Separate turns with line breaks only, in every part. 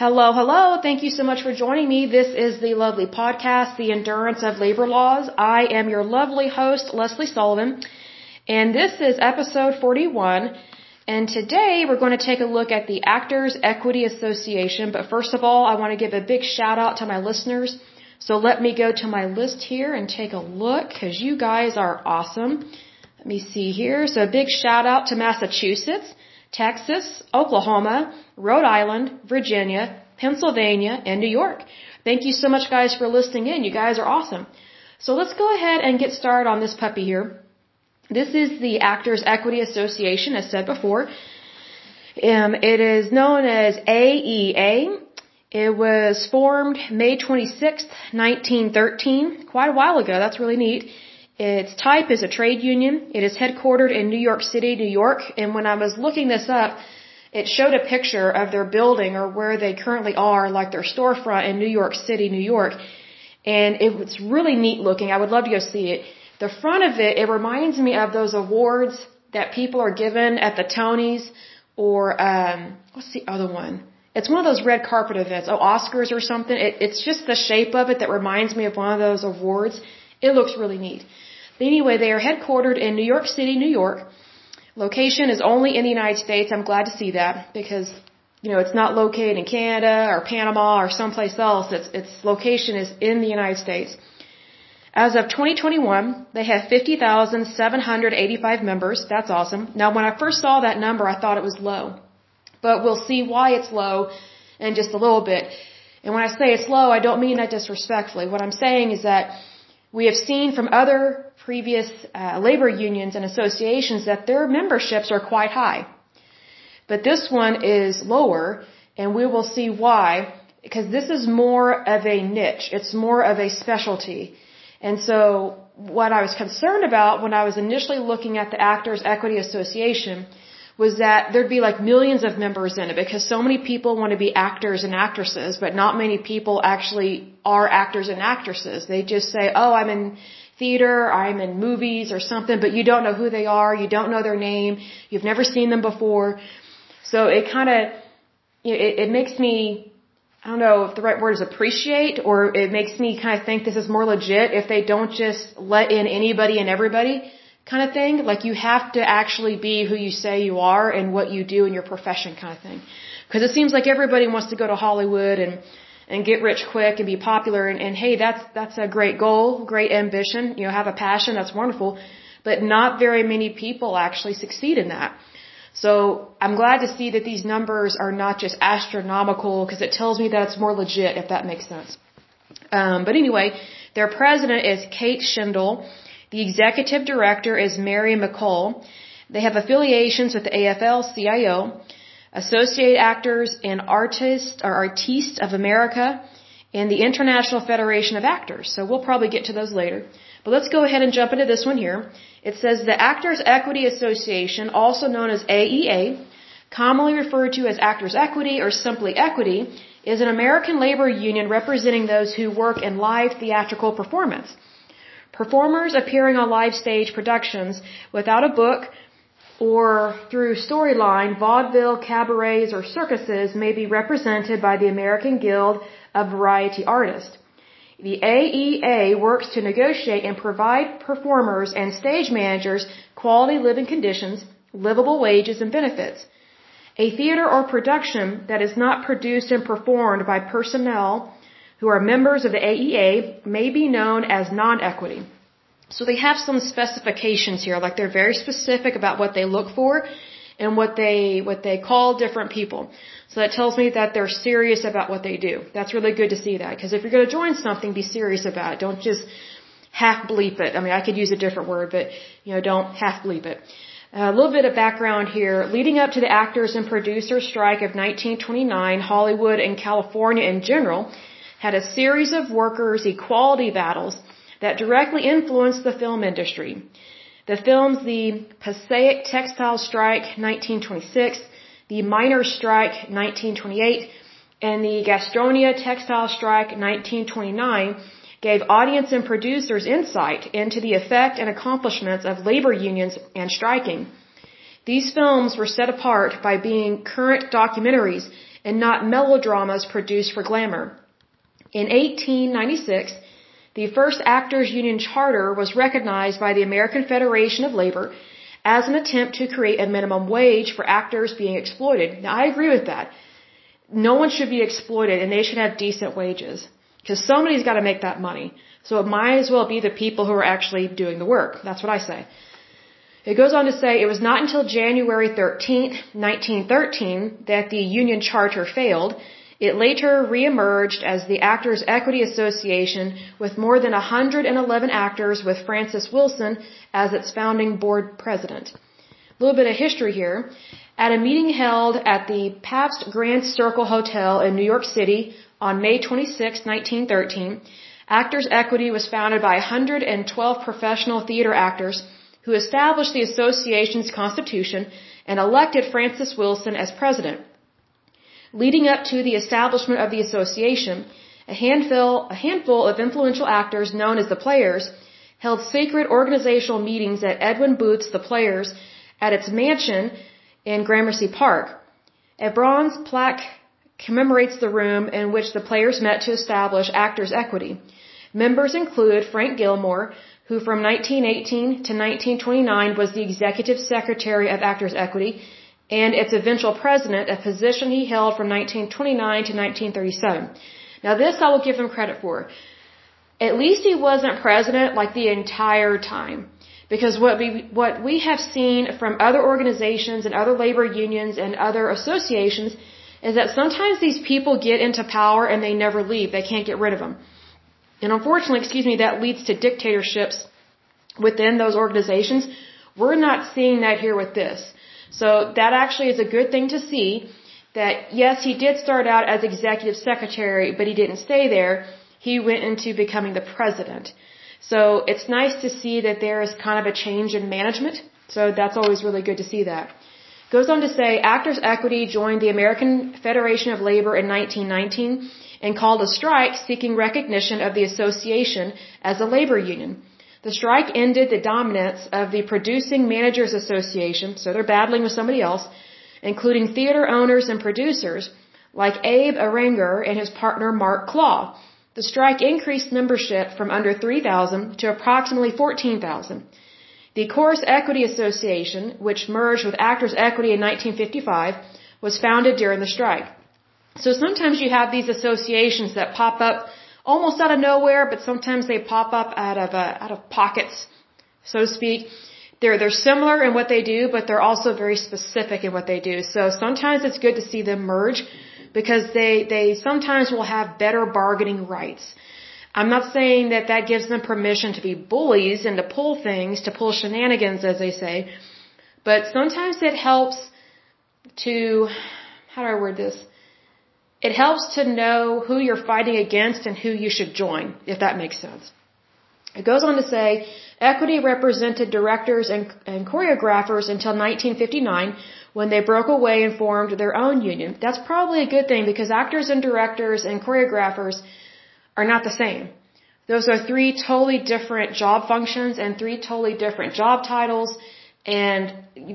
Hello, hello. Thank you so much for joining me. This is the lovely podcast, The Endurance of Labor Laws. I am your lovely host, Leslie Sullivan, and this is episode 41. And today we're going to take a look at the Actors Equity Association. But first of all, I want to give a big shout out to my listeners. So let me go to my list here and take a look because you guys are awesome. Let me see here. So a big shout out to Massachusetts. Texas, Oklahoma, Rhode Island, Virginia, Pennsylvania, and New York. Thank you so much guys for listening in. You guys are awesome. So let's go ahead and get started on this puppy here. This is the Actors Equity Association, as said before. Um, it is known as AEA. It was formed May 26, 1913, quite a while ago. That's really neat. Its type is a trade union. It is headquartered in New York City, New York. And when I was looking this up, it showed a picture of their building or where they currently are, like their storefront in New York City, New York. And it was really neat looking. I would love to go see it. The front of it, it reminds me of those awards that people are given at the Tonys or, um, what's the other one? It's one of those red carpet events. Oh, Oscars or something. It, it's just the shape of it that reminds me of one of those awards. It looks really neat. Anyway, they are headquartered in New York City, New York. Location is only in the United States. I'm glad to see that because, you know, it's not located in Canada or Panama or someplace else. Its, its location is in the United States. As of 2021, they have 50,785 members. That's awesome. Now, when I first saw that number, I thought it was low. But we'll see why it's low in just a little bit. And when I say it's low, I don't mean that disrespectfully. What I'm saying is that we have seen from other previous uh, labor unions and associations that their memberships are quite high. But this one is lower, and we will see why, because this is more of a niche. It's more of a specialty. And so, what I was concerned about when I was initially looking at the Actors Equity Association was that there'd be like millions of members in it because so many people want to be actors and actresses, but not many people actually are actors and actresses. They just say, oh, I'm in theater, I'm in movies or something, but you don't know who they are, you don't know their name, you've never seen them before. So it kind of, it, it makes me, I don't know if the right word is appreciate, or it makes me kind of think this is more legit if they don't just let in anybody and everybody kind of thing. Like you have to actually be who you say you are and what you do in your profession kind of thing. Because it seems like everybody wants to go to Hollywood and and get rich quick and be popular and, and hey that's that's a great goal great ambition you know have a passion that's wonderful. But not very many people actually succeed in that. So i'm glad to see that these numbers are not just astronomical because it tells me that it's more legit if that makes sense. Um, but anyway their president is kate Shindle. the executive director is mary McColl they have affiliations with the afl cio Associate Actors and Artists or Artistes of America and the International Federation of Actors. So we'll probably get to those later. But let's go ahead and jump into this one here. It says the Actors Equity Association, also known as AEA, commonly referred to as Actors Equity or simply Equity, is an American labor union representing those who work in live theatrical performance. Performers appearing on live stage productions without a book or through storyline, vaudeville, cabarets, or circuses may be represented by the American Guild of Variety Artists. The AEA works to negotiate and provide performers and stage managers quality living conditions, livable wages, and benefits. A theater or production that is not produced and performed by personnel who are members of the AEA may be known as non-equity. So they have some specifications here, like they're very specific about what they look for and what they what they call different people. So that tells me that they're serious about what they do. That's really good to see that because if you're going to join something, be serious about it. Don't just half bleep it. I mean, I could use a different word, but you know, don't half bleep it. A little bit of background here. Leading up to the actors and producers strike of 1929, Hollywood and California in general had a series of workers' equality battles that directly influenced the film industry. The films The Passaic Textile Strike 1926, The Miners' Strike 1928, and the Gastonia Textile Strike 1929 gave audience and producers insight into the effect and accomplishments of labor unions and striking. These films were set apart by being current documentaries and not melodramas produced for glamour. In 1896, the first Actors Union Charter was recognized by the American Federation of Labor as an attempt to create a minimum wage for actors being exploited. Now, I agree with that. No one should be exploited and they should have decent wages. Because somebody's got to make that money. So it might as well be the people who are actually doing the work. That's what I say. It goes on to say it was not until January 13, 1913 that the Union Charter failed. It later reemerged as the Actors Equity Association with more than 111 actors with Francis Wilson as its founding board president. A little bit of history here. At a meeting held at the Pabst Grand Circle Hotel in New York City on May 26, 1913, Actors Equity was founded by 112 professional theater actors who established the association's constitution and elected Francis Wilson as president. Leading up to the establishment of the association, a handful, a handful of influential actors known as the Players held secret organizational meetings at Edwin Booth's The Players at its mansion in Gramercy Park. A bronze plaque commemorates the room in which the players met to establish actors' equity. Members include Frank Gilmore, who from 1918 to 1929 was the executive secretary of Actors Equity and its eventual president, a position he held from 1929 to 1937. Now this I will give him credit for. At least he wasn't president like the entire time. Because what we, what we have seen from other organizations and other labor unions and other associations is that sometimes these people get into power and they never leave. They can't get rid of them. And unfortunately, excuse me, that leads to dictatorships within those organizations. We're not seeing that here with this. So that actually is a good thing to see that yes, he did start out as executive secretary, but he didn't stay there. He went into becoming the president. So it's nice to see that there is kind of a change in management. So that's always really good to see that. Goes on to say Actors Equity joined the American Federation of Labor in 1919 and called a strike seeking recognition of the association as a labor union. The strike ended the dominance of the Producing Managers Association, so they're battling with somebody else, including theater owners and producers like Abe Erlanger and his partner Marc Klaw. The strike increased membership from under 3,000 to approximately 14,000. The Chorus Equity Association, which merged with Actors Equity in 1955, was founded during the strike. So sometimes you have these associations that pop up almost out of nowhere, but sometimes they pop up out of uh, out of pockets, so to speak. They're they're similar in what they do, but they're also very specific in what they do. So sometimes it's good to see them merge because they they sometimes will have better bargaining rights. I'm not saying that that gives them permission to be bullies and to pull things, to pull shenanigans, as they say, but sometimes it helps to, how do I word this? It helps to know who you're fighting against and who you should join, if that makes sense. It goes on to say, equity represented directors and, and choreographers until 1959 when they broke away and formed their own union. That's probably a good thing because actors and directors and choreographers are not the same. Those are three totally different job functions and three totally different job titles and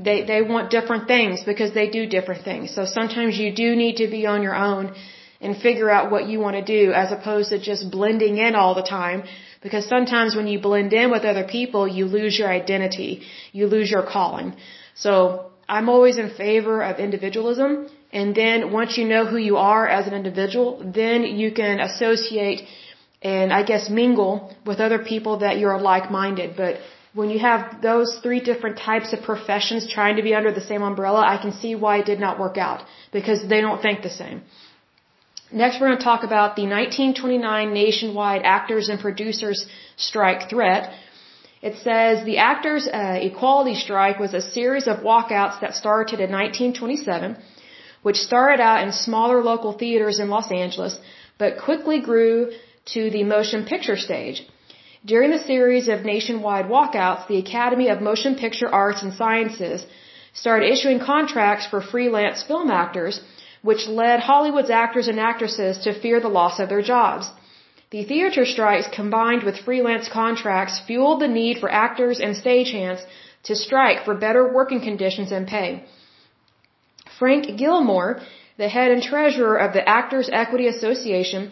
they they want different things because they do different things. So sometimes you do need to be on your own and figure out what you want to do as opposed to just blending in all the time because sometimes when you blend in with other people, you lose your identity. You lose your calling. So I'm always in favor of individualism. And then once you know who you are as an individual, then you can associate and I guess mingle with other people that you're like-minded. But when you have those three different types of professions trying to be under the same umbrella, I can see why it did not work out because they don't think the same. Next, we're going to talk about the 1929 nationwide actors and producers strike threat. It says the actors uh, equality strike was a series of walkouts that started in 1927, which started out in smaller local theaters in Los Angeles, but quickly grew to the motion picture stage. During the series of nationwide walkouts, the Academy of Motion Picture Arts and Sciences started issuing contracts for freelance film actors, which led Hollywood's actors and actresses to fear the loss of their jobs. The theater strikes combined with freelance contracts fueled the need for actors and stagehands to strike for better working conditions and pay. Frank Gilmore, the head and treasurer of the Actors Equity Association,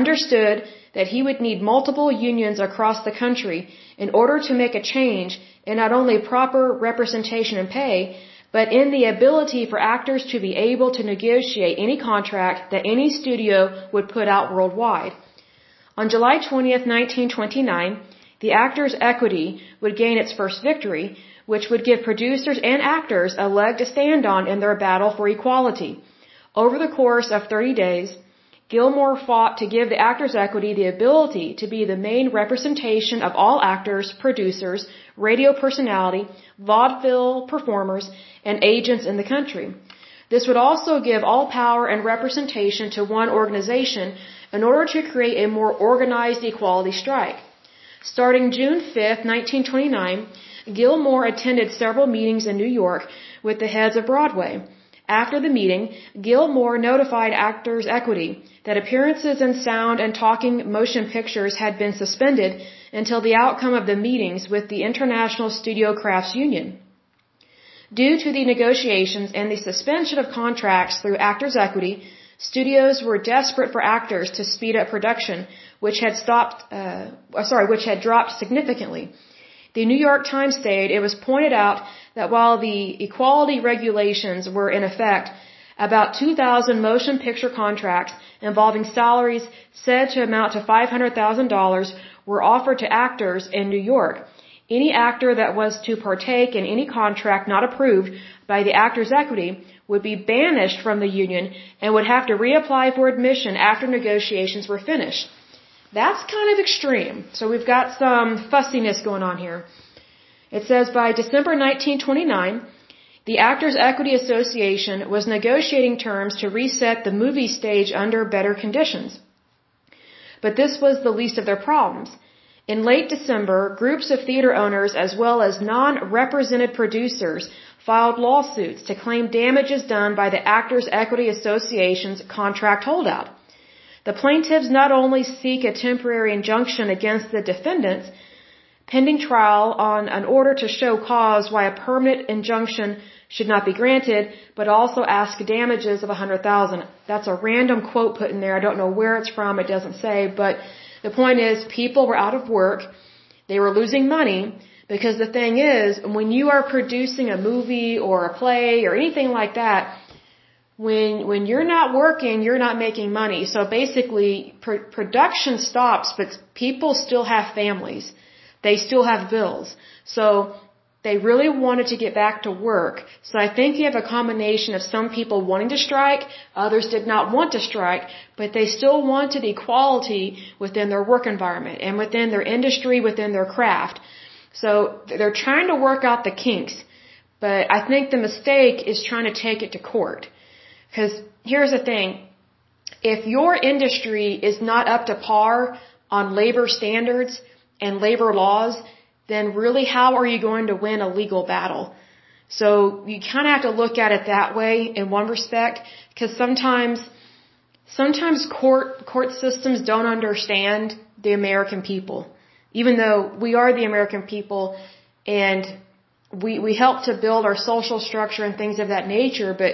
understood that he would need multiple unions across the country in order to make a change in not only proper representation and pay, but in the ability for actors to be able to negotiate any contract that any studio would put out worldwide. On July 20th, 1929, the Actors Equity would gain its first victory, which would give producers and actors a leg to stand on in their battle for equality. Over the course of 30 days, Gilmore fought to give the Actors Equity the ability to be the main representation of all actors, producers, radio personality, vaudeville performers, and agents in the country. This would also give all power and representation to one organization in order to create a more organized equality strike. Starting June 5, 1929, Gilmore attended several meetings in New York with the heads of Broadway. After the meeting, Gilmore notified Actors Equity that appearances in sound and talking motion pictures had been suspended until the outcome of the meetings with the International Studio Crafts Union. Due to the negotiations and the suspension of contracts through Actors Equity, studios were desperate for actors to speed up production, which had stopped, uh, sorry, which had dropped significantly. The New York Times stated it was pointed out that while the equality regulations were in effect, about 2,000 motion picture contracts involving salaries said to amount to $500,000 were offered to actors in New York. Any actor that was to partake in any contract not approved by the Actors Equity would be banished from the union and would have to reapply for admission after negotiations were finished. That's kind of extreme. So we've got some fussiness going on here. It says by December 1929, the Actors Equity Association was negotiating terms to reset the movie stage under better conditions. But this was the least of their problems. In late December, groups of theater owners as well as non-represented producers filed lawsuits to claim damages done by the Actors Equity Association's contract holdout. The plaintiffs not only seek a temporary injunction against the defendants, pending trial on an order to show cause why a permanent injunction should not be granted, but also ask damages of a hundred thousand. That's a random quote put in there. I don't know where it's from. It doesn't say, but the point is people were out of work. They were losing money because the thing is, when you are producing a movie or a play or anything like that, when when you're not working, you're not making money. So basically, pr- production stops, but people still have families. They still have bills. So they really wanted to get back to work. So I think you have a combination of some people wanting to strike, others did not want to strike, but they still wanted equality within their work environment and within their industry, within their craft. So they're trying to work out the kinks. But I think the mistake is trying to take it to court. Because here's the thing. If your industry is not up to par on labor standards and labor laws, then really how are you going to win a legal battle? So you kind of have to look at it that way in one respect, because sometimes, sometimes court, court systems don't understand the American people. Even though we are the American people and we, we help to build our social structure and things of that nature, but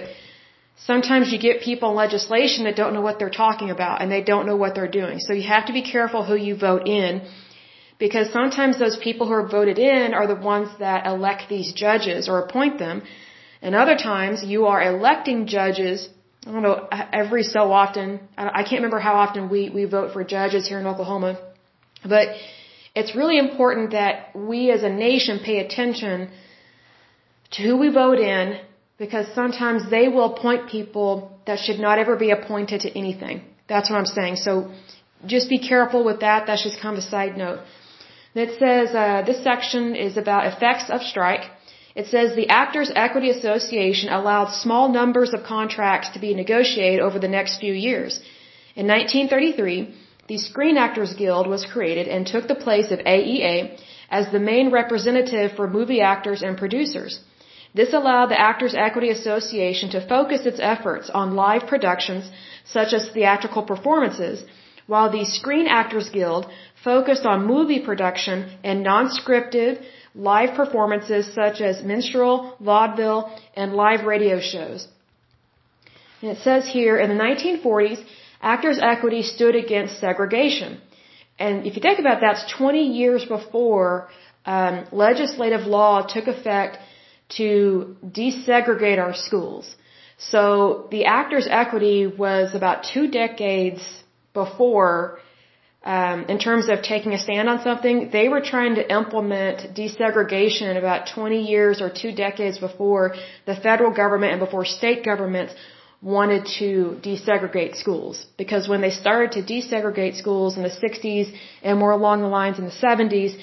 sometimes you get people in legislation that don't know what they're talking about and they don't know what they're doing. So you have to be careful who you vote in because sometimes those people who are voted in are the ones that elect these judges or appoint them. And other times you are electing judges, I don't know, every so often, I can't remember how often we, we vote for judges here in Oklahoma, but it's really important that we as a nation pay attention to who we vote in because sometimes they will appoint people that should not ever be appointed to anything. That's what I'm saying. So just be careful with that. That's just kind of a side note. It says uh, this section is about effects of strike. It says the Actors Equity Association allowed small numbers of contracts to be negotiated over the next few years. In 1933, the Screen Actors Guild was created and took the place of AEA as the main representative for movie actors and producers. This allowed the Actors Equity Association to focus its efforts on live productions such as theatrical performances, while the Screen Actors Guild focused on movie production and non-scripted live performances such as minstrel, vaudeville, and live radio shows. And it says here in the 1940s, Actors Equity stood against segregation. And if you think about that, it's 20 years before um, legislative law took effect to desegregate our schools. So the Actors Equity was about two decades before, um, in terms of taking a stand on something. They were trying to implement desegregation about 20 years or two decades before the federal government and before state governments wanted to desegregate schools. Because when they started to desegregate schools in the 60s and more along the lines in the 70s,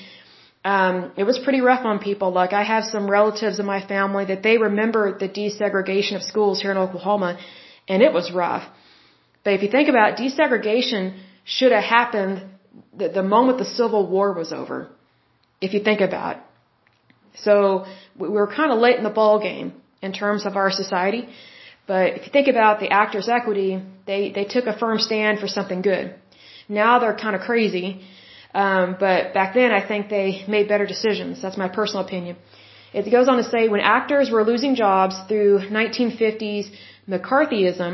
um, it was pretty rough on people. Like I have some relatives in my family that they remember the desegregation of schools here in Oklahoma, and it was rough. But if you think about it, desegregation should have happened the, the moment the Civil War was over. If you think about it. So we were kind of late in the ball game in terms of our society. But if you think about the actors' equity, they, they took a firm stand for something good. Now they're kind of crazy. Um, but back then, I think they made better decisions. That's my personal opinion. It goes on to say when actors were losing jobs through 1950s McCarthyism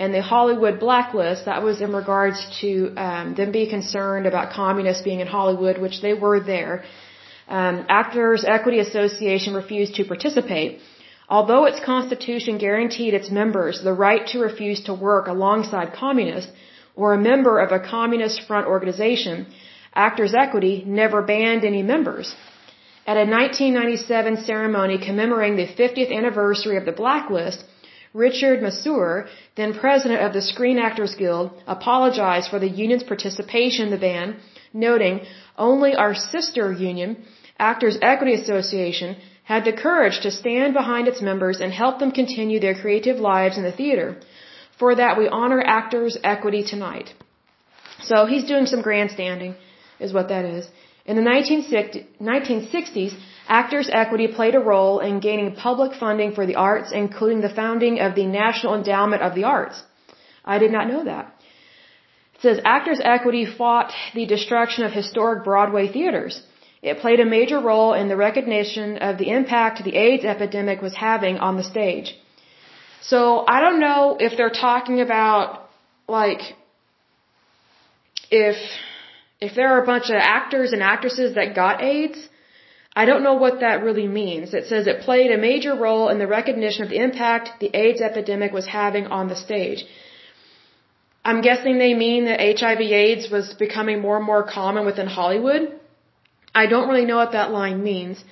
and the Hollywood blacklist, that was in regards to um, them being concerned about communists being in Hollywood, which they were there. Um, Actors Equity Association refused to participate. Although its constitution guaranteed its members the right to refuse to work alongside communists or a member of a communist front organization, Actors Equity never banned any members. At a 1997 ceremony commemorating the 50th anniversary of the blacklist, Richard Masur, then president of the Screen Actors Guild, apologized for the union's participation in the ban, noting, only our sister union, Actors Equity Association, had the courage to stand behind its members and help them continue their creative lives in the theater. For that, we honor actors' equity tonight. So he's doing some grandstanding, is what that is. In the 1960s, Actors Equity played a role in gaining public funding for the arts, including the founding of the National Endowment of the Arts. I did not know that. It says Actors Equity fought the destruction of historic Broadway theaters. It played a major role in the recognition of the impact the AIDS epidemic was having on the stage. So I don't know if they're talking about like if if there are a bunch of actors and actresses that got AIDS. I don't know what that really means. It says it played a major role in the recognition of the impact the AIDS epidemic was having on the stage. I'm guessing they mean that HIV AIDS was becoming more and more common within Hollywood. I don't really know what that line means.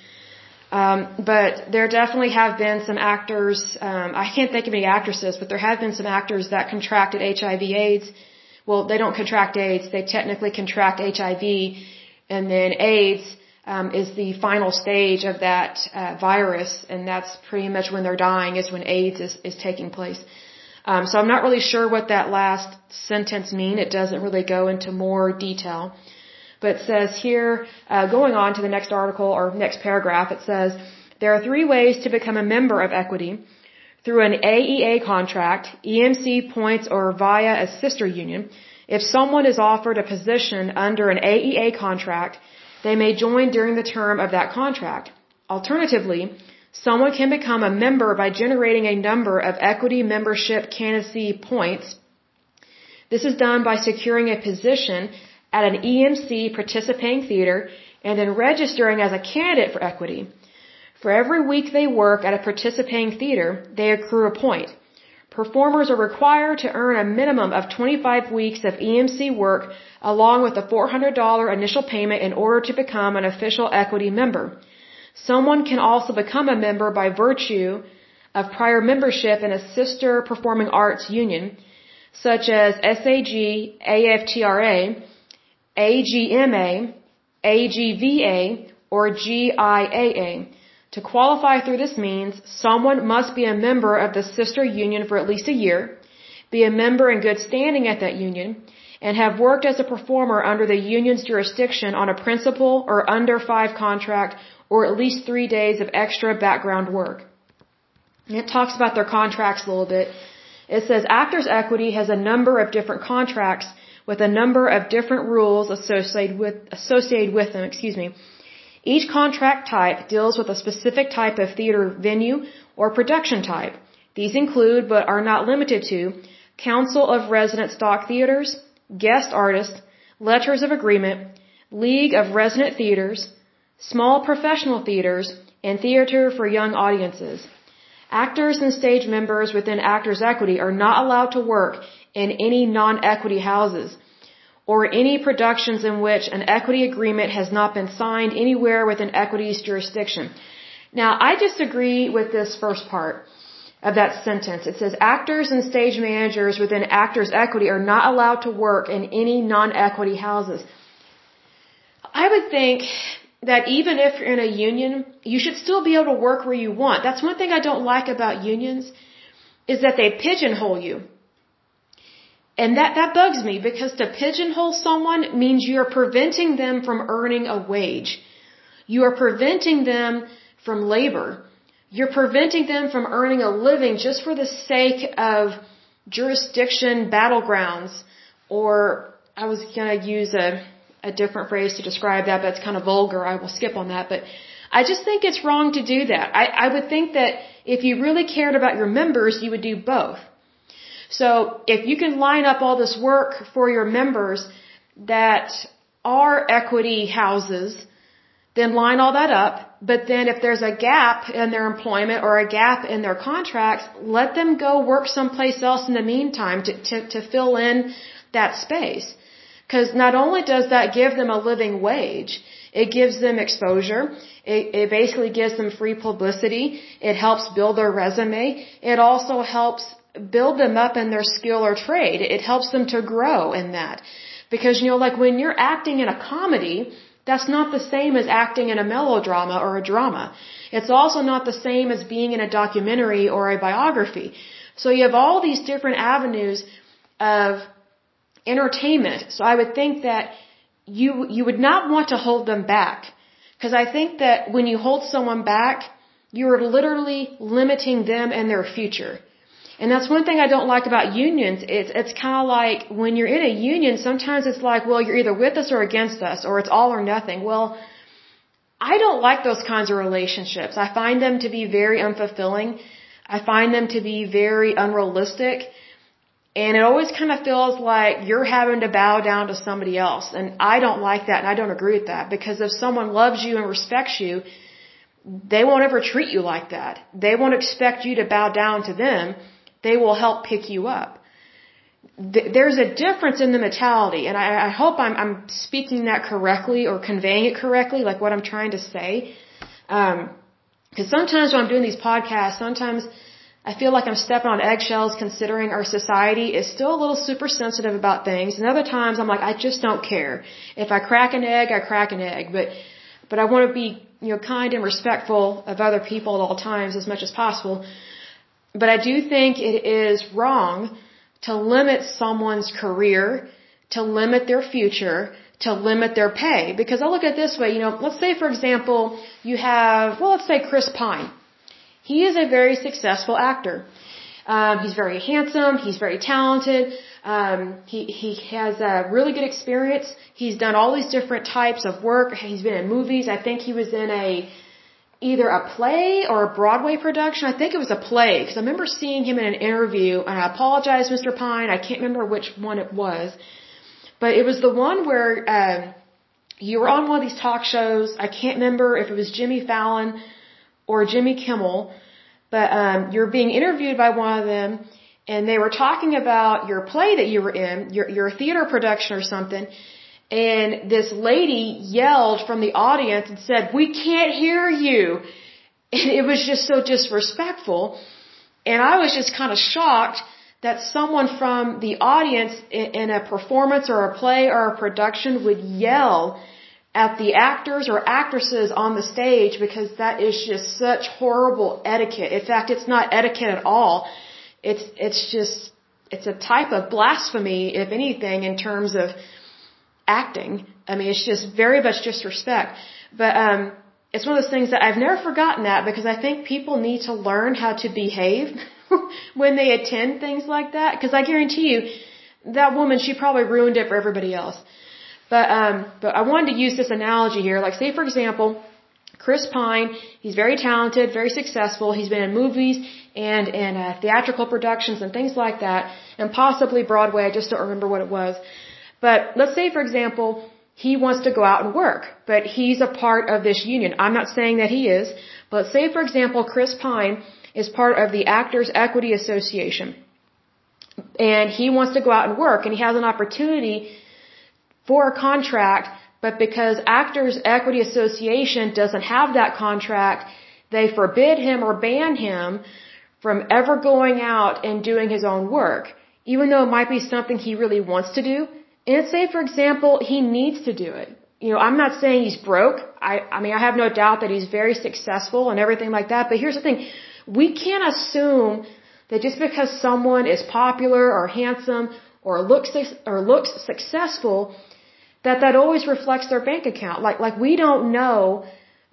Um, but there definitely have been some actors, um, I can't think of any actresses, but there have been some actors that contracted HIV AIDS. Well, they don't contract AIDS, they technically contract HIV, and then AIDS um, is the final stage of that uh, virus, and that's pretty much when they're dying, is when AIDS is, is taking place. Um, so I'm not really sure what that last sentence mean. It doesn't really go into more detail. But it says here, uh, going on to the next article or next paragraph, it says, there are three ways to become a member of equity. Through an AEA contract, EMC points or via a sister union. If someone is offered a position under an AEA contract, they may join during the term of that contract. Alternatively, someone can become a member by generating a number of equity membership candidacy points. This is done by securing a position at an EMC participating theater and then registering as a candidate for equity. For every week they work at a participating theater, they accrue a point. Performers are required to earn a minimum of 25 weeks of EMC work along with a $400 initial payment in order to become an official equity member. Someone can also become a member by virtue of prior membership in a sister performing arts union, such as SAG, AFTRA, AGMA, AGVA, or GIAA. To qualify through this means, someone must be a member of the sister union for at least a year, be a member in good standing at that union, and have worked as a performer under the union's jurisdiction on a principal or under five contract or at least three days of extra background work. And it talks about their contracts a little bit. It says Actors Equity has a number of different contracts with a number of different rules associated with, associated with them, excuse me. Each contract type deals with a specific type of theater venue or production type. These include, but are not limited to, Council of Resident Stock Theaters, Guest Artists, Letters of Agreement, League of Resident Theaters, Small Professional Theaters, and Theater for Young Audiences. Actors and stage members within Actors Equity are not allowed to work in any non-equity houses or any productions in which an equity agreement has not been signed anywhere within equity's jurisdiction. Now, I disagree with this first part of that sentence. It says actors and stage managers within Actors Equity are not allowed to work in any non-equity houses. I would think that even if you're in a union, you should still be able to work where you want. That's one thing I don't like about unions is that they pigeonhole you. And that, that bugs me because to pigeonhole someone means you're preventing them from earning a wage. You are preventing them from labor. You're preventing them from earning a living just for the sake of jurisdiction battlegrounds or I was going to use a a different phrase to describe that, but it's kind of vulgar. I will skip on that. But I just think it's wrong to do that. I, I would think that if you really cared about your members, you would do both. So if you can line up all this work for your members that are equity houses, then line all that up. But then if there's a gap in their employment or a gap in their contracts, let them go work someplace else in the meantime to, to, to fill in that space. Because not only does that give them a living wage, it gives them exposure. It, it basically gives them free publicity. It helps build their resume. It also helps build them up in their skill or trade. It helps them to grow in that. Because, you know, like when you're acting in a comedy, that's not the same as acting in a melodrama or a drama. It's also not the same as being in a documentary or a biography. So you have all these different avenues of entertainment. So I would think that you you would not want to hold them back because I think that when you hold someone back, you're literally limiting them and their future. And that's one thing I don't like about unions. It's it's kind of like when you're in a union, sometimes it's like, well, you're either with us or against us, or it's all or nothing. Well, I don't like those kinds of relationships. I find them to be very unfulfilling. I find them to be very unrealistic. And it always kind of feels like you're having to bow down to somebody else. And I don't like that and I don't agree with that because if someone loves you and respects you, they won't ever treat you like that. They won't expect you to bow down to them. They will help pick you up. There's a difference in the mentality, and I, hope I'm, I'm speaking that correctly or conveying it correctly, like what I'm trying to say. Because um, sometimes when I'm doing these podcasts, sometimes I feel like I'm stepping on eggshells considering our society is still a little super sensitive about things. And other times I'm like, I just don't care. If I crack an egg, I crack an egg. But, but I want to be, you know, kind and respectful of other people at all times as much as possible. But I do think it is wrong to limit someone's career, to limit their future, to limit their pay. Because I look at it this way, you know, let's say for example, you have, well, let's say Chris Pine. He is a very successful actor. Um, he's very handsome. He's very talented. Um, he he has a really good experience. He's done all these different types of work. He's been in movies. I think he was in a either a play or a Broadway production. I think it was a play because I remember seeing him in an interview. And I apologize, Mr. Pine. I can't remember which one it was, but it was the one where uh, you were on one of these talk shows. I can't remember if it was Jimmy Fallon or Jimmy Kimmel, but um, you're being interviewed by one of them, and they were talking about your play that you were in, your your theater production or something, and this lady yelled from the audience and said, "We can't hear you," and it was just so disrespectful, and I was just kind of shocked that someone from the audience in, a performance or a play or a production would yell at the actors or actresses on the stage because that is just such horrible etiquette. In fact, it's not etiquette at all. It's it's just it's a type of blasphemy, if anything, in terms of acting. I mean, it's just very much disrespect. But um, it's one of those things that I've never forgotten that because I think people need to learn how to behave when they attend things like that. Because I guarantee you, that woman, she probably ruined it for everybody else. But um, but I wanted to use this analogy here. Like, say for example, Chris Pine, he's very talented, very successful. He's been in movies and in uh, theatrical productions and things like that, and possibly Broadway. I just don't remember what it was. But let's say, for example, he wants to go out and work, but he's a part of this union. I'm not saying that he is, but say, for example, Chris Pine is part of the Actors Equity Association, and he wants to go out and work, and he has an opportunity for a contract but because Actors Equity Association doesn't have that contract, they forbid him or ban him from ever going out and doing his own work, even though it might be something he really wants to do. And say, for example, he needs to do it. You know, I'm not saying he's broke. I, I mean, I have no doubt that he's very successful and everything like that. But here's the thing. We can't assume that just because someone is popular or handsome or looks, or looks successful, that that always reflects their bank account. Like, like we don't know,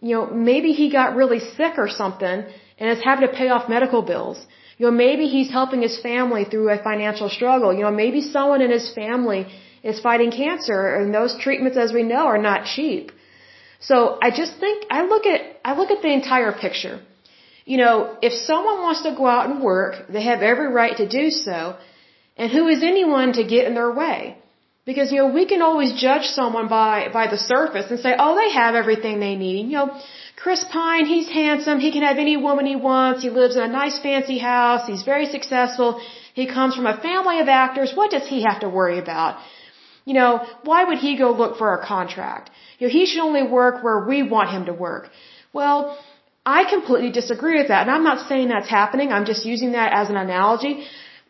you know, maybe he got really sick or something and is having to pay off medical bills. You know, maybe he's helping his family through a financial struggle. You know, maybe someone in his family is fighting cancer and those treatments, as we know, are not cheap. So I just think, I look at, I look at the entire picture. You know, if someone wants to go out and work, they have every right to do so. And who is anyone to get in their way? Because, you know, we can always judge someone by, by the surface and say, oh, they have everything they need. You know, Chris Pine, he's handsome. He can have any woman he wants. He lives in a nice fancy house. He's very successful. He comes from a family of actors. What does he have to worry about? You know, why would he go look for a contract? You know, he should only work where we want him to work. Well, I completely disagree with that. And I'm not saying that's happening. I'm just using that as an analogy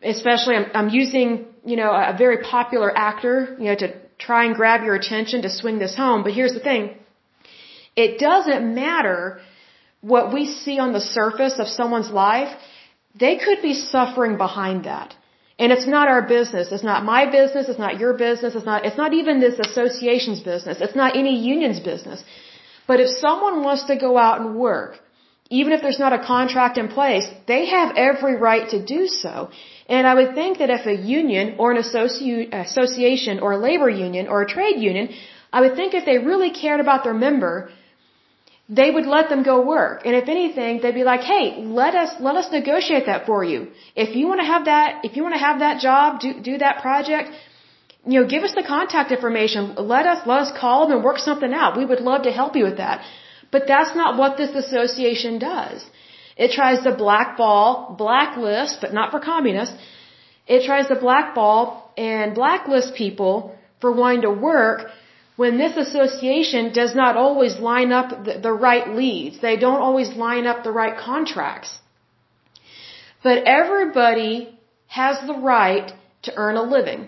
especially I'm, I'm using, you know, a very popular actor, you know, to try and grab your attention to swing this home. But here's the thing. It doesn't matter what we see on the surface of someone's life. They could be suffering behind that. And it's not our business. It's not my business. It's not your business. It's not, it's not even this association's business. It's not any union's business. But if someone wants to go out and work, even if there's not a contract in place, they have every right to do so. And I would think that if a union or an association or a labor union or a trade union, I would think if they really cared about their member, they would let them go work. And if anything, they'd be like, "Hey, let us let us negotiate that for you. If you want to have that, if you want to have that job, do do that project, you know, give us the contact information. Let us let us call them and work something out. We would love to help you with that." But that's not what this association does. It tries to blackball, blacklist, but not for communists. It tries to blackball and blacklist people for wanting to work when this association does not always line up the, the right leads. They don't always line up the right contracts. But everybody has the right to earn a living.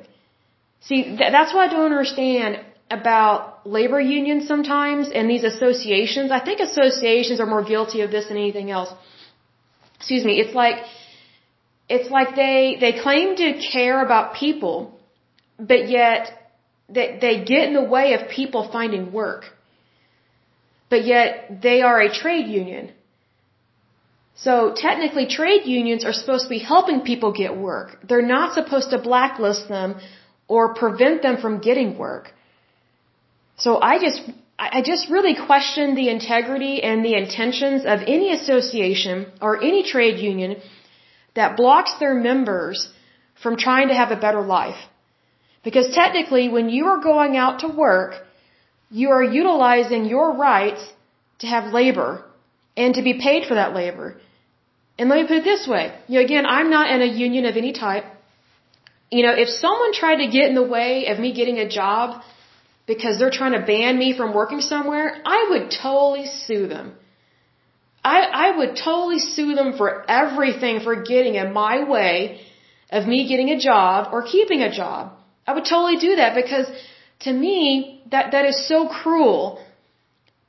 See, th- that's what I don't understand about labor unions sometimes and these associations. I think associations are more guilty of this than anything else. Excuse me. It's like, it's like they, they claim to care about people, but yet they, they get in the way of people finding work. But yet they are a trade union. So technically trade unions are supposed to be helping people get work. They're not supposed to blacklist them or prevent them from getting work. So I just, I just really question the integrity and the intentions of any association or any trade union that blocks their members from trying to have a better life. Because technically, when you are going out to work, you are utilizing your rights to have labor and to be paid for that labor. And let me put it this way. You know, again, I'm not in a union of any type. You know, if someone tried to get in the way of me getting a job because they're trying to ban me from working somewhere, I would totally sue them. I, I would totally sue them for everything for getting in my way of me getting a job or keeping a job. I would totally do that because to me, that, that is so cruel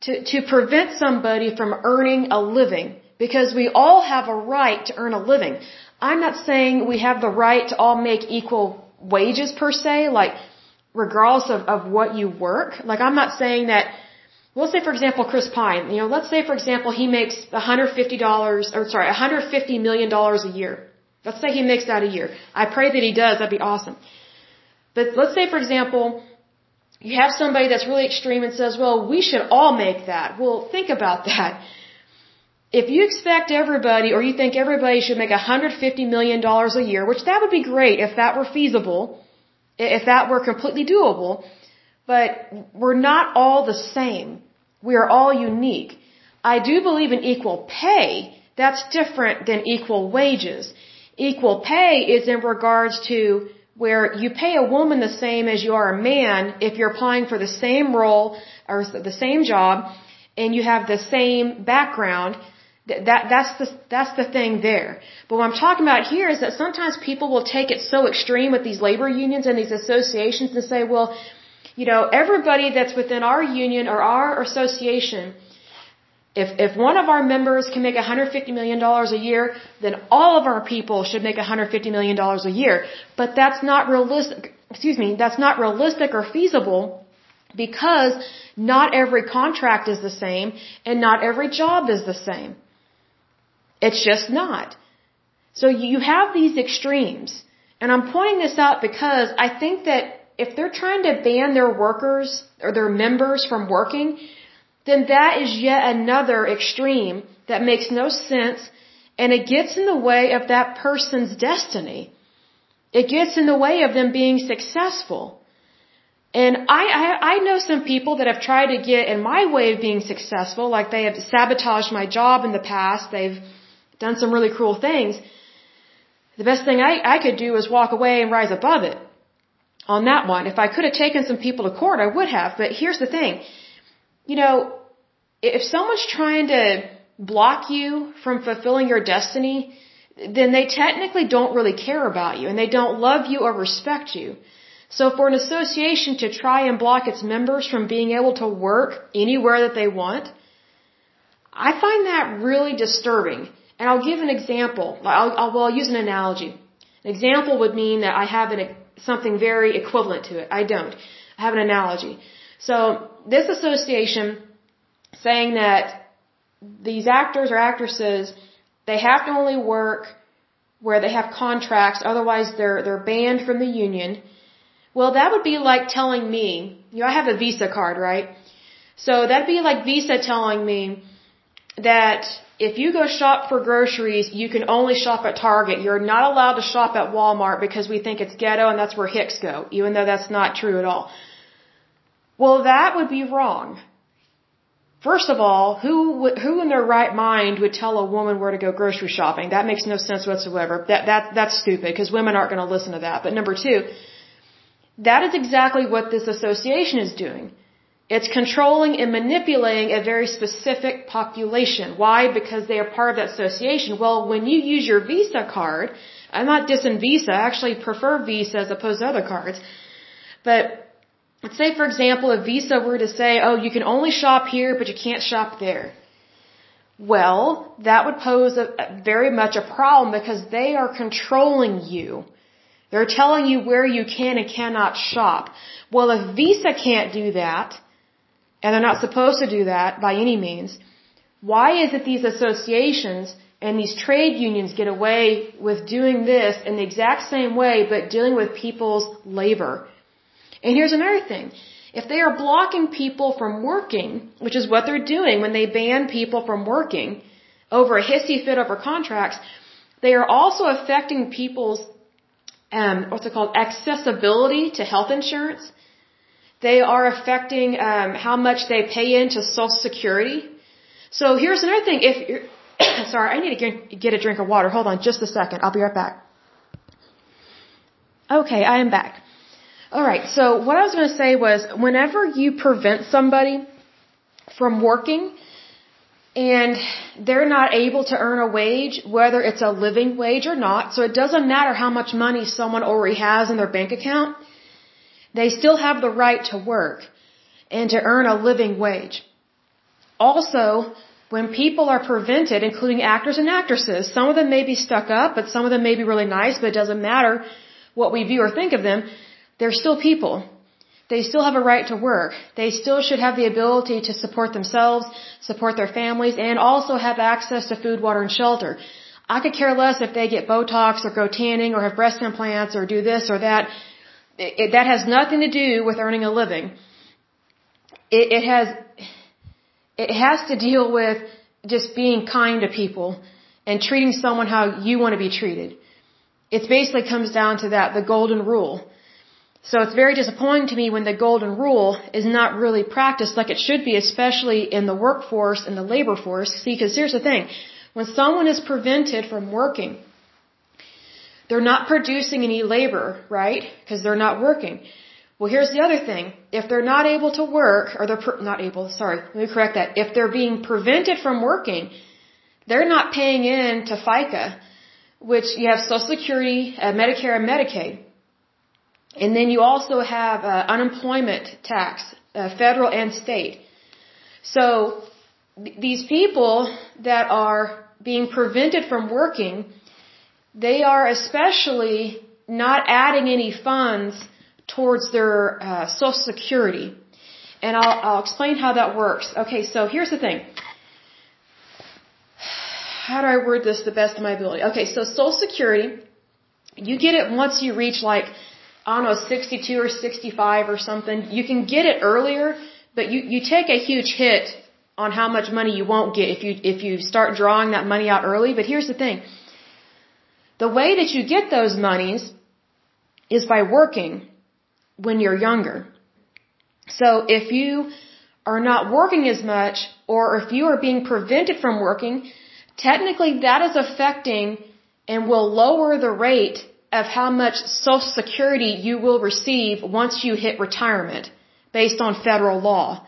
to, to prevent somebody from earning a living because we all have a right to earn a living. I'm not saying we have the right to all make equal wages per se, like regardless of, of what you work. Like I'm not saying that, let's say for example Chris Pine, you know, let's say for example he makes $150, or sorry, $150 million a year. Let's say he makes that a year. I pray that he does, that'd be awesome. But let's say for example, you have somebody that's really extreme and says, well, we should all make that. Well, think about that. If you expect everybody or you think everybody should make $150 million a year, which that would be great if that were feasible, if that were completely doable, but we're not all the same. We are all unique. I do believe in equal pay. That's different than equal wages. Equal pay is in regards to where you pay a woman the same as you are a man if you're applying for the same role or the same job and you have the same background. That, that's the, that's the thing there. But what I'm talking about here is that sometimes people will take it so extreme with these labor unions and these associations and say, well, you know, everybody that's within our union or our association if, if one of our members can make $150 million a year, then all of our people should make $150 million a year. But that's not realistic, excuse me, that's not realistic or feasible because not every contract is the same and not every job is the same. It's just not. So you have these extremes. And I'm pointing this out because I think that if they're trying to ban their workers or their members from working, then that is yet another extreme that makes no sense and it gets in the way of that person's destiny. It gets in the way of them being successful. And I, I, I know some people that have tried to get in my way of being successful, like they have sabotaged my job in the past, they've done some really cruel things. The best thing I, I could do is walk away and rise above it on that one. If I could have taken some people to court, I would have. But here's the thing you know, if someone's trying to block you from fulfilling your destiny, then they technically don't really care about you and they don't love you or respect you. So for an association to try and block its members from being able to work anywhere that they want, I find that really disturbing. And I'll give an example. I'll, I'll, well, I'll use an analogy. An example would mean that I have an, something very equivalent to it. I don't. I have an analogy. So this association saying that these actors or actresses, they have to only work where they have contracts, otherwise they're, they're banned from the union. Well, that would be like telling me, you know, I have a Visa card, right? So that'd be like Visa telling me that if you go shop for groceries, you can only shop at Target. You're not allowed to shop at Walmart because we think it's ghetto and that's where hicks go, even though that's not true at all. Well, that would be wrong. First of all, who who in their right mind would tell a woman where to go grocery shopping? That makes no sense whatsoever. That that that's stupid because women aren't going to listen to that. But number 2, that is exactly what this association is doing. It's controlling and manipulating a very specific population. Why? Because they are part of that association. Well, when you use your Visa card, I'm not dissing Visa, I actually prefer Visa as opposed to other cards. But Let's say, for example, if Visa were to say, oh, you can only shop here, but you can't shop there. Well, that would pose a, very much a problem because they are controlling you. They're telling you where you can and cannot shop. Well, if Visa can't do that, and they're not supposed to do that by any means, why is it these associations and these trade unions get away with doing this in the exact same way but dealing with people's labor? And here's another thing. If they are blocking people from working, which is what they're doing when they ban people from working over a hissy fit over contracts, they are also affecting people's, um, what's it called, accessibility to health insurance. They are affecting um, how much they pay into Social Security. So here's another thing. If you're, sorry, I need to get a drink of water. Hold on just a second. I'll be right back. Okay, I am back. All right. So what I was going to say was whenever you prevent somebody from working and they're not able to earn a wage, whether it's a living wage or not, so it doesn't matter how much money someone already has in their bank account, they still have the right to work and to earn a living wage. Also, when people are prevented, including actors and actresses, some of them may be stuck up, but some of them may be really nice, but it doesn't matter what we view or think of them they're still people. They still have a right to work. They still should have the ability to support themselves, support their families, and also have access to food, water, and shelter. I could care less if they get Botox or go tanning or have breast implants or do this or that. It, it, that has nothing to do with earning a living. it, it has, it has to deal with just being kind to people and treating someone how you want to be treated. It basically comes down to that, the golden rule. So it's very disappointing to me when the golden rule is not really practiced like it should be, especially in the workforce and the labor force. See, because here's the thing. When someone is prevented from working, they're not producing any labor, right? Because they're not working. Well, here's the other thing. If they're not able to work, or they're not able, sorry, let me correct that. If they're being prevented from working, they're not paying in to FICA, which you have Social Security, uh, Medicare, and Medicaid. And then you also have uh, unemployment tax, uh, federal and state. So th- these people that are being prevented from working, they are especially not adding any funds towards their uh, Social Security. And I'll, I'll explain how that works. Okay, so here's the thing. How do I word this the best of my ability? Okay, so Social Security, you get it once you reach like I don't know, 62 or 65 or something. You can get it earlier, but you, you take a huge hit on how much money you won't get if you, if you start drawing that money out early. But here's the thing. The way that you get those monies is by working when you're younger. So if you are not working as much or if you are being prevented from working, technically that is affecting and will lower the rate of how much Social Security you will receive once you hit retirement based on federal law.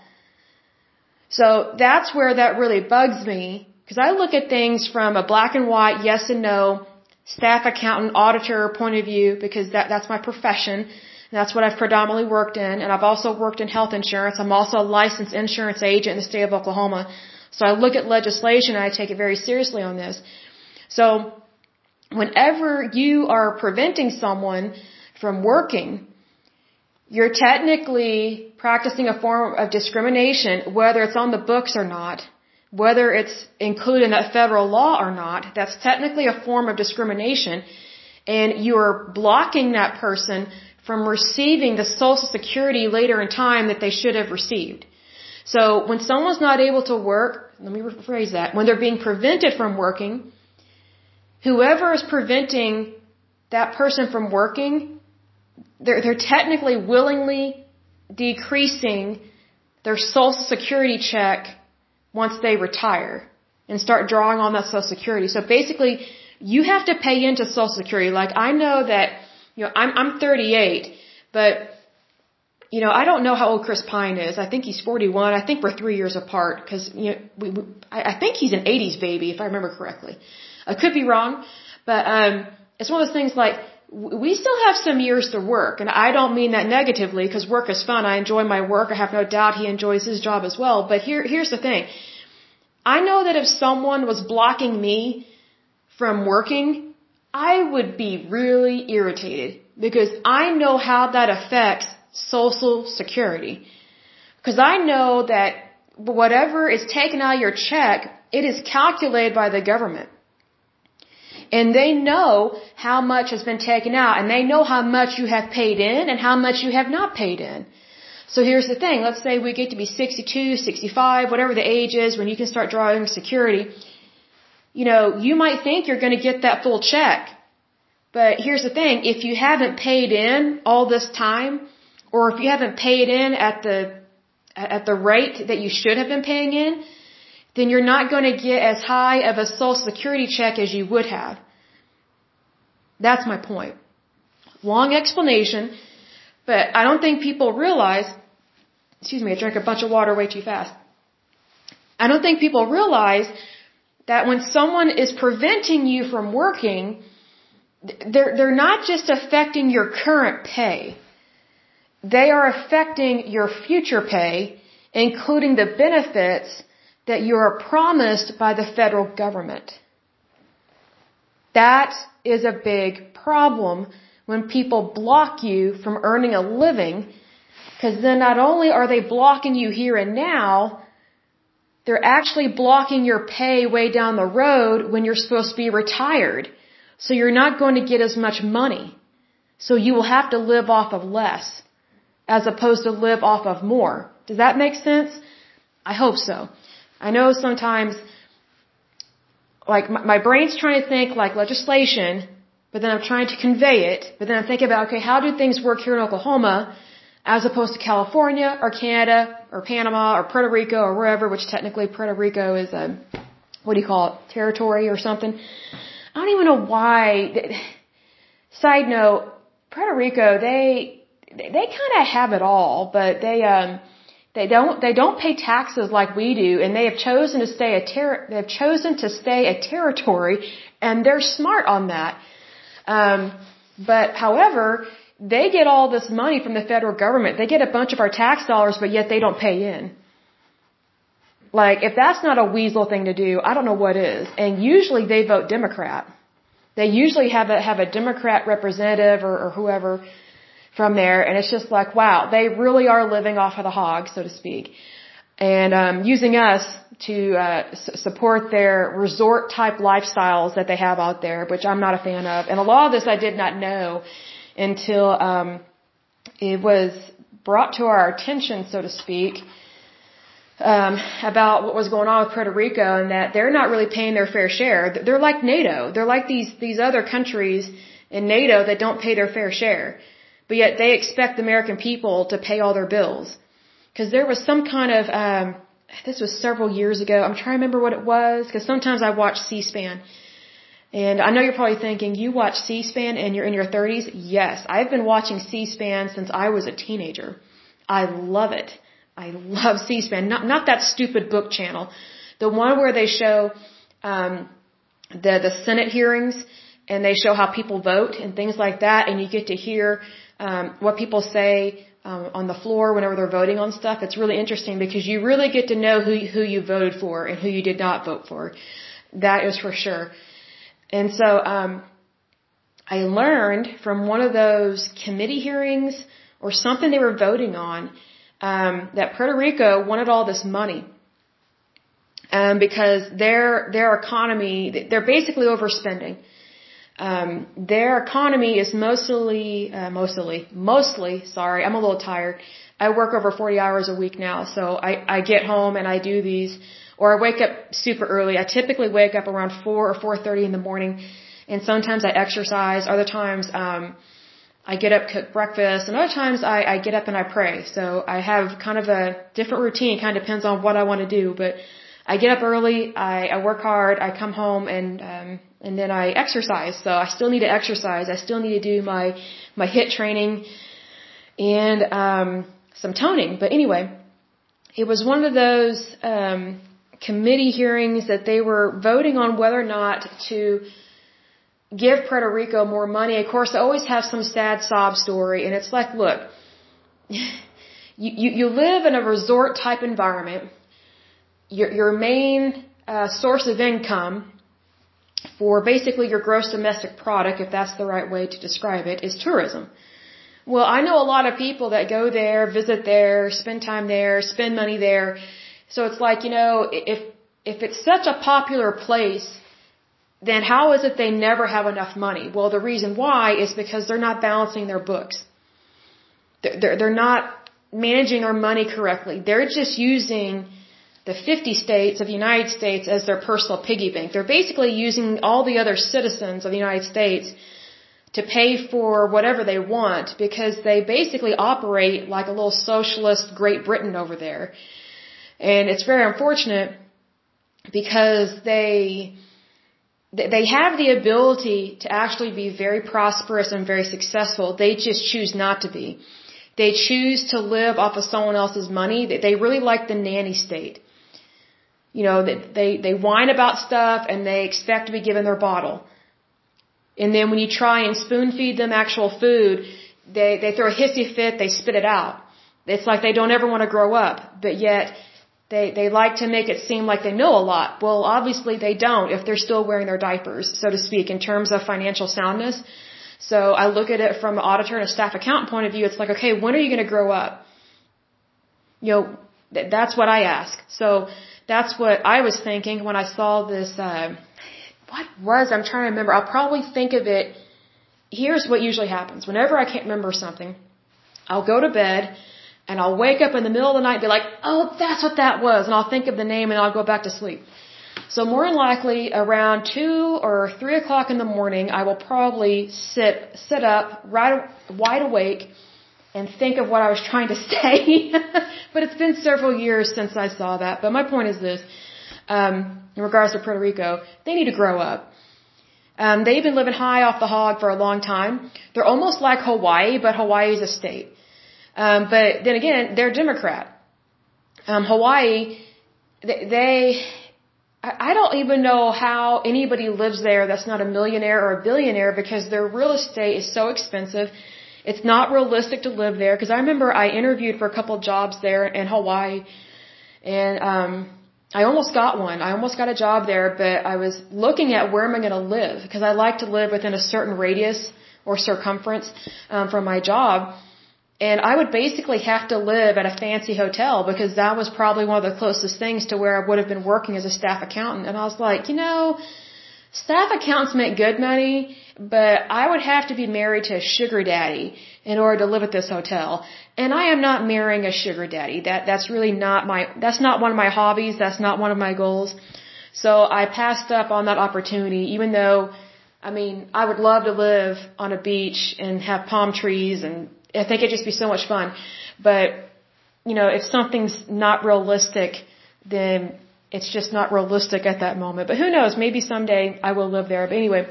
So that's where that really bugs me because I look at things from a black and white, yes and no, staff accountant, auditor point of view because that, that's my profession. That's what I've predominantly worked in. And I've also worked in health insurance. I'm also a licensed insurance agent in the state of Oklahoma. So I look at legislation and I take it very seriously on this. So whenever you are preventing someone from working, you're technically practicing a form of discrimination, whether it's on the books or not, whether it's included in that federal law or not. That's technically a form of discrimination, and you're blocking that person from receiving the Social Security later in time that they should have received. So when someone's not able to work, let me rephrase that, when they're being prevented from working, whoever is preventing that person from working, they're, they're technically willingly decreasing their social security check once they retire and start drawing on that social security. So basically, you have to pay into social security. Like I know that, you know, I'm, I'm 38, but you know, I don't know how old Chris Pine is. I think he's 41. I think we're three years apart because, you know, we, we, I, I think he's an 80s baby if I remember correctly. I could be wrong, but um, it's one of those things like we still have some years to work, and I don't mean that negatively because work is fun. I enjoy my work. I have no doubt he enjoys his job as well. But here, here's the thing: I know that if someone was blocking me from working, I would be really irritated because I know how that affects Social Security. Because I know that whatever is taken out of your check, it is calculated by the government. And they know how much has been taken out and they know how much you have paid in and how much you have not paid in. So here's the thing. Let's say we get to be 62, 65, whatever the age is when you can start drawing security. You know, you might think you're going to get that full check. But here's the thing. If you haven't paid in all this time or if you haven't paid in at the, at the rate that you should have been paying in, then you're not going to get as high of a social security check as you would have. That's my point. Long explanation, but I don't think people realize, excuse me, I drank a bunch of water way too fast. I don't think people realize that when someone is preventing you from working, they're, they're not just affecting your current pay. They are affecting your future pay, including the benefits that you are promised by the federal government. That is a big problem when people block you from earning a living, because then not only are they blocking you here and now, they're actually blocking your pay way down the road when you're supposed to be retired. So you're not going to get as much money. So you will have to live off of less. as opposed to live off of more. Does that make sense? I hope so. I know sometimes, like, my, my brain's trying to think like legislation, but then I'm trying to convey it, but then I'm thinking about, okay, how do things work here in Oklahoma as opposed to California or Canada or Panama or Puerto Rico or wherever, which technically Puerto Rico is a, what do you call it, territory or something. I don't even know why. Side note, Puerto Rico, they, they kind of have it all, but they, um, they don't they don't pay taxes like we do, and they have chosen to stay a ter- they have chosen to stay a territory, and they're smart on that. Um, but however, they get all this money from the federal government. They get a bunch of our tax dollars, but yet they don't pay in. Like if that's not a weasel thing to do, I don't know what is. And usually they vote Democrat. They usually have a have a Democrat representative or, or whoever from there, and it's just like, wow, they really are living off of the hog, so to speak, and um, using us to uh, support their resort type lifestyles that they have out there, which I'm not a fan of. And a lot of this I did not know until um, it was brought to our attention, so to speak. Um, about what was going on with Puerto Rico and that they're not really paying their fair share. They're like NATO. They're like these these other countries in NATO that don't pay their fair share but yet they expect the American people to pay all their bills. Because there was some kind of, um, this was several years ago. I'm trying to remember what it was. Because sometimes I watch C-SPAN, and I know you're probably thinking, you watch C-SPAN and you're in your 30s. Yes, I've been watching C-SPAN since I was a teenager. I love it. I love C-SPAN. Not not that stupid book channel, the one where they show um, the the Senate hearings and they show how people vote and things like that, and you get to hear um, what people say um, on the floor whenever they're voting on stuff. It's really interesting because you really get to know who who you voted for and who you did not vote for. That is for sure. And so um, I learned from one of those committee hearings or something they were voting on um, that Puerto Rico wanted all this money. Um, because their their economy, they're basically overspending um, their economy is mostly, uh, mostly, mostly, sorry, I'm a little tired. I work over 40 hours a week now, so I, I get home and I do these, or I wake up super early. I typically wake up around 4 or 4.30 in the morning, and sometimes I exercise, other times, um, I get up, cook breakfast, and other times I, I get up and I pray. So I have kind of a different routine, it kind of depends on what I want to do, but I get up early, I, I work hard, I come home and, um, and then I exercise. So I still need to exercise. I still need to do my my HIIT training and um, some toning. But anyway, it was one of those um, committee hearings that they were voting on whether or not to give Puerto Rico more money. Of course, I always have some sad sob story, and it's like, look, you you, you live in a resort type environment. Your your main uh, source of income for basically your gross domestic product, if that's the right way to describe it, is tourism. Well, I know a lot of people that go there, visit there, spend time there, spend money there. So it's like, you know, if, if it's such a popular place, then how is it they never have enough money? Well, the reason why is because they're not balancing their books. They're, they're, they're not managing their money correctly. They're just using the 50 states of the United States as their personal piggy bank. They're basically using all the other citizens of the United States to pay for whatever they want because they basically operate like a little socialist Great Britain over there. And it's very unfortunate because they they have the ability to actually be very prosperous and very successful. They just choose not to be. They choose to live off of someone else's money. They really like the nanny state you know, they, they whine about stuff and they expect to be given their bottle. And then when you try and spoon feed them actual food, they, they throw a hissy fit, they spit it out. It's like they don't ever want to grow up, but yet they, they like to make it seem like they know a lot. Well, obviously they don't if they're still wearing their diapers, so to speak, in terms of financial soundness. So I look at it from an auditor and a staff accountant point of view. It's like, okay, when are you going to grow up? You know, th- that's what I ask. So, that's what I was thinking when I saw this. Uh, what was I'm trying to remember. I'll probably think of it. Here's what usually happens. Whenever I can't remember something, I'll go to bed and I'll wake up in the middle of the night and be like, oh, that's what that was. And I'll think of the name and I'll go back to sleep. So more than likely around two or three o'clock in the morning, I will probably sit, sit up, right, wide awake and think of what I was trying to say. but it's been several years since I saw that. But my point is this, um, in regards to Puerto Rico, they need to grow up. Um, they've been living high off the hog for a long time. They're almost like Hawaii, but Hawaii is a state. Um, but then again, they're Democrat. Um, Hawaii, they, they, I don't even know how anybody lives there that's not a millionaire or a billionaire because their real estate is so expensive. It's not realistic to live there because I remember I interviewed for a couple jobs there in Hawaii and, um, I almost got one. I almost got a job there, but I was looking at where am I going to live because I like to live within a certain radius or circumference um, from my job. And I would basically have to live at a fancy hotel because that was probably one of the closest things to where I would have been working as a staff accountant. And I was like, you know, staff accountants make good money, but I would have to be married to a sugar daddy in order to live at this hotel. And I am not marrying a sugar daddy. That that's really not my that's not one of my hobbies, that's not one of my goals. So I passed up on that opportunity even though I mean, I would love to live on a beach and have palm trees and I think it'd just be so much fun. But you know, if something's not realistic, then it's just not realistic at that moment. But who knows? Maybe someday I will live there. But anyway,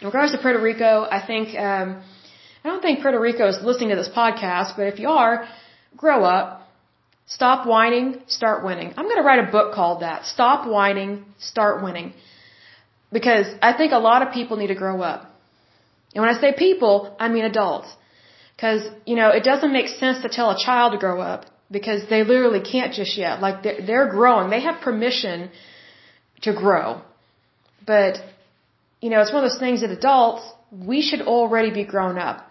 in regards to Puerto Rico, I think um, I don't think Puerto Rico is listening to this podcast, but if you are, grow up. Stop whining, start winning. I'm going to write a book called that. Stop whining, start winning. Because I think a lot of people need to grow up. And when I say people, I mean adults. Because, you know, it doesn't make sense to tell a child to grow up because they literally can't just yet. Like they're, they're growing. They have permission to grow. But, you know, it's one of those things that adults, we should already be grown up.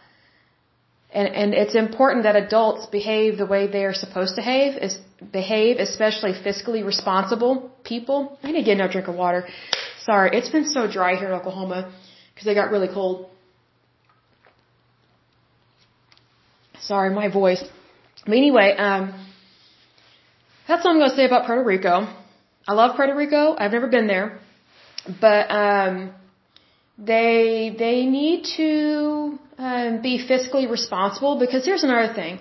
And, and it's important that adults behave the way they are supposed to behave, is behave, especially fiscally responsible people. I need to get another drink of water. Sorry, it's been so dry here in Oklahoma because it got really cold. Sorry, my voice. But anyway, um, that's all I'm going to say about Puerto Rico. I love Puerto Rico. I've never been there, but um, they they need to um, be fiscally responsible because here's another thing.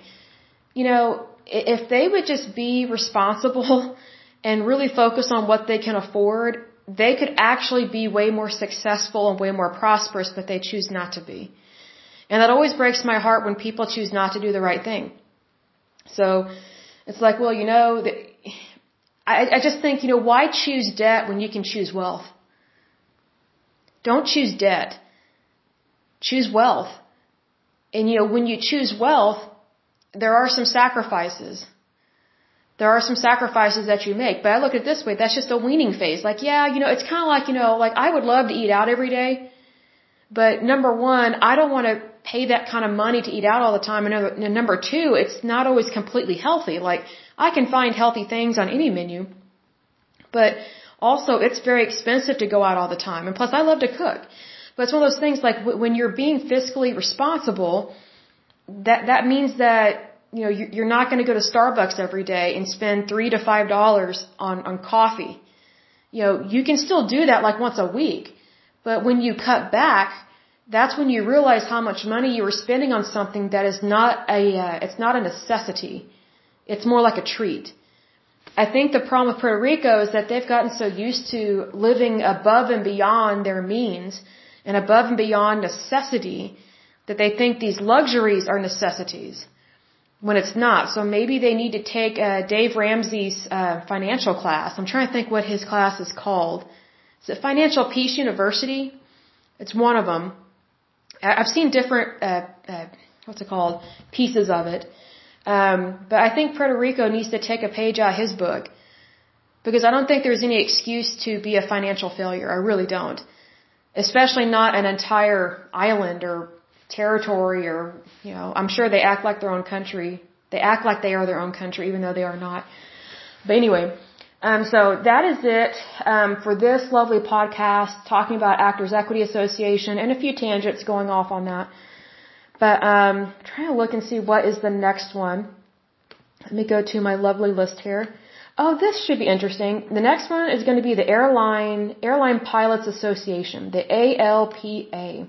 You know, if they would just be responsible and really focus on what they can afford, they could actually be way more successful and way more prosperous, but they choose not to be. And that always breaks my heart when people choose not to do the right thing. So it's like, well, you know, I, I just think, you know, why choose debt when you can choose wealth? Don't choose debt. Choose wealth. And you know, when you choose wealth, there are some sacrifices. There are some sacrifices that you make. But I look at it this way, that's just a weaning phase. Like, yeah, you know, it's kind of like, you know, like I would love to eat out every day. But number one, I don't want to pay that kind of money to eat out all the time. And number two, it's not always completely healthy. Like, I can find healthy things on any menu. But also, it's very expensive to go out all the time. And plus, I love to cook. But it's one of those things like when you're being fiscally responsible, that, that means that, you know, you're not going to go to Starbucks every day and spend three to five dollars on, on coffee. You know, you can still do that like once a week. But when you cut back, that's when you realize how much money you were spending on something that is not a, uh, it's not a necessity. It's more like a treat. I think the problem with Puerto Rico is that they've gotten so used to living above and beyond their means and above and beyond necessity that they think these luxuries are necessities when it's not. So maybe they need to take uh, Dave Ramsey's uh, financial class. I'm trying to think what his class is called. Is it Financial Peace University? It's one of them. I've seen different, uh, uh, what's it called, pieces of it. Um, but I think Puerto Rico needs to take a page out of his book because I don't think there's any excuse to be a financial failure. I really don't. Especially not an entire island or territory or, you know, I'm sure they act like their own country. They act like they are their own country even though they are not. But anyway, um, so that is it um, for this lovely podcast talking about Actors Equity Association and a few tangents going off on that. But um, trying to look and see what is the next one. Let me go to my lovely list here. Oh, this should be interesting. The next one is going to be the Airline Airline Pilots Association, the ALPA.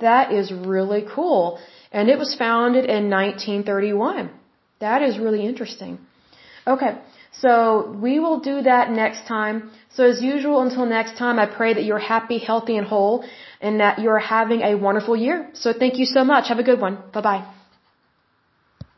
That is really cool. And it was founded in 1931. That is really interesting. Okay, so we will do that next time. So as usual, until next time, I pray that you're happy, healthy, and whole, and that you're having a wonderful year. So thank you so much. Have a good one. Bye bye.